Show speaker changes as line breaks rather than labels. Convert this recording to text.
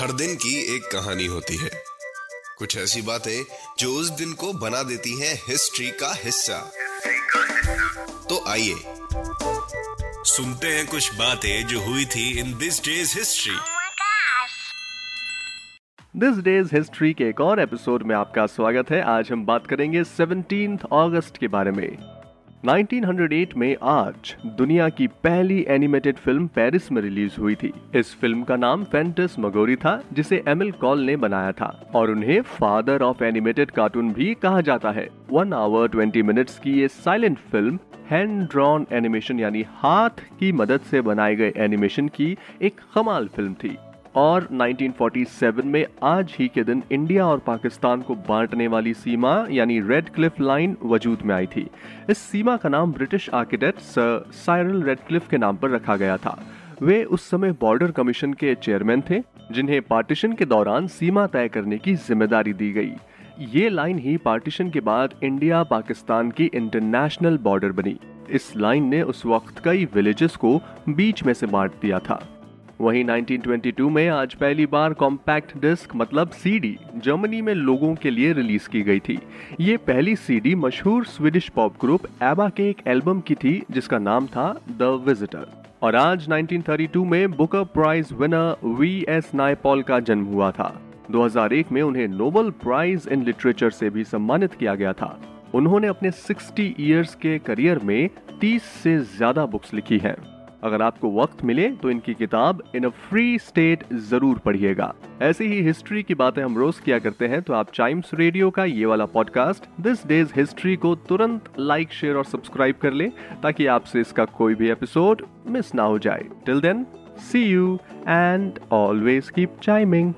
हर दिन की एक कहानी होती है। कुछ ऐसी बातें जो उस दिन को बना देती हैं हिस्ट्री का हिस्सा। तो आइए सुनते हैं कुछ बातें जो हुई थी in this day's history.
This day's history के एक और एपिसोड में आपका स्वागत है। आज हम बात करेंगे 17 अगस्त के बारे में। 1908 में आज दुनिया की पहली एनिमेटेड फ़िल्म पेरिस में रिलीज़ हुई थी। इस फ़िल्म का नाम फेंटस मगोरी था, जिसे एमिल कॉल ने बनाया था। और उन्हें फादर ऑफ़ एनिमेटेड कार्टून भी कहा जाता है। वन आवर 20 मिनट्स की ये silent film hand drawn animation यानी हाथ की मदद से बनाए गए एनिमेशन की एक कमाल फ़िल्म थी। और 1947 में आज ही के दिन इंडिया और पाकिस्तान को बांटने वाली सीमा, यानी रेड क्लिफ लाइन वजूद में आई थी। इस सीमा का नाम British architect sir Cyril Radcliffe के नाम पर रखा गया था। वे उस समय बॉर्डर कमीशन के चेयरमैन थे, जिन्हें पार्टीशन के दौरान सीमा तय करने की ज़िम्मेदारी दी गई। ये लाइन ही पार्टीशन के बाद इंडिया, पाकिस्तान की इंटरनेशनल बॉर्डर बनी। इस लाइन ने उस वक्त कई विलेजेस को बीच में से बांट दिया था। वहीं 1922 में आज पहली बार कॉम्पैक्ट डिस्क मतलब सीडी जर्मनी में लोगों के लिए रिलीज़ की गई थी। ये पहली सीडी मशहूर स्वीडिश पॉप ग्रुप एबा के एक एल्बम की थी, जिसका नाम था द विजिटर और आज 1932 में Booker Prize winner V S Naipaul का जन्म हुआ था। 2001 में उन्हें नोबल प्राइज इन लिटरेचर से भी सम्मानित किया गया था। उन्होंने अपने 60 इयर्स के करियर में 30 से ज़्यादा बुक्स लिखी हैं। अगर आपको वक्त मिले तो इनकी किताब इन अ फ्री स्टेट ज़रूर पढ़िएगा। ऐसी ही हिस्ट्री की बातें हम रोज किया करते हैं तो आप टाइम्स रेडियो का ये वाला पॉडकास्ट दिस डेज़ हिस्ट्री को तुरंत लाइक शेयर और सब्सक्राइब कर ले, ताकि आपसे इसका कोई भी एपिसोड मिस ना हो जाए। Till then see you and always keep chiming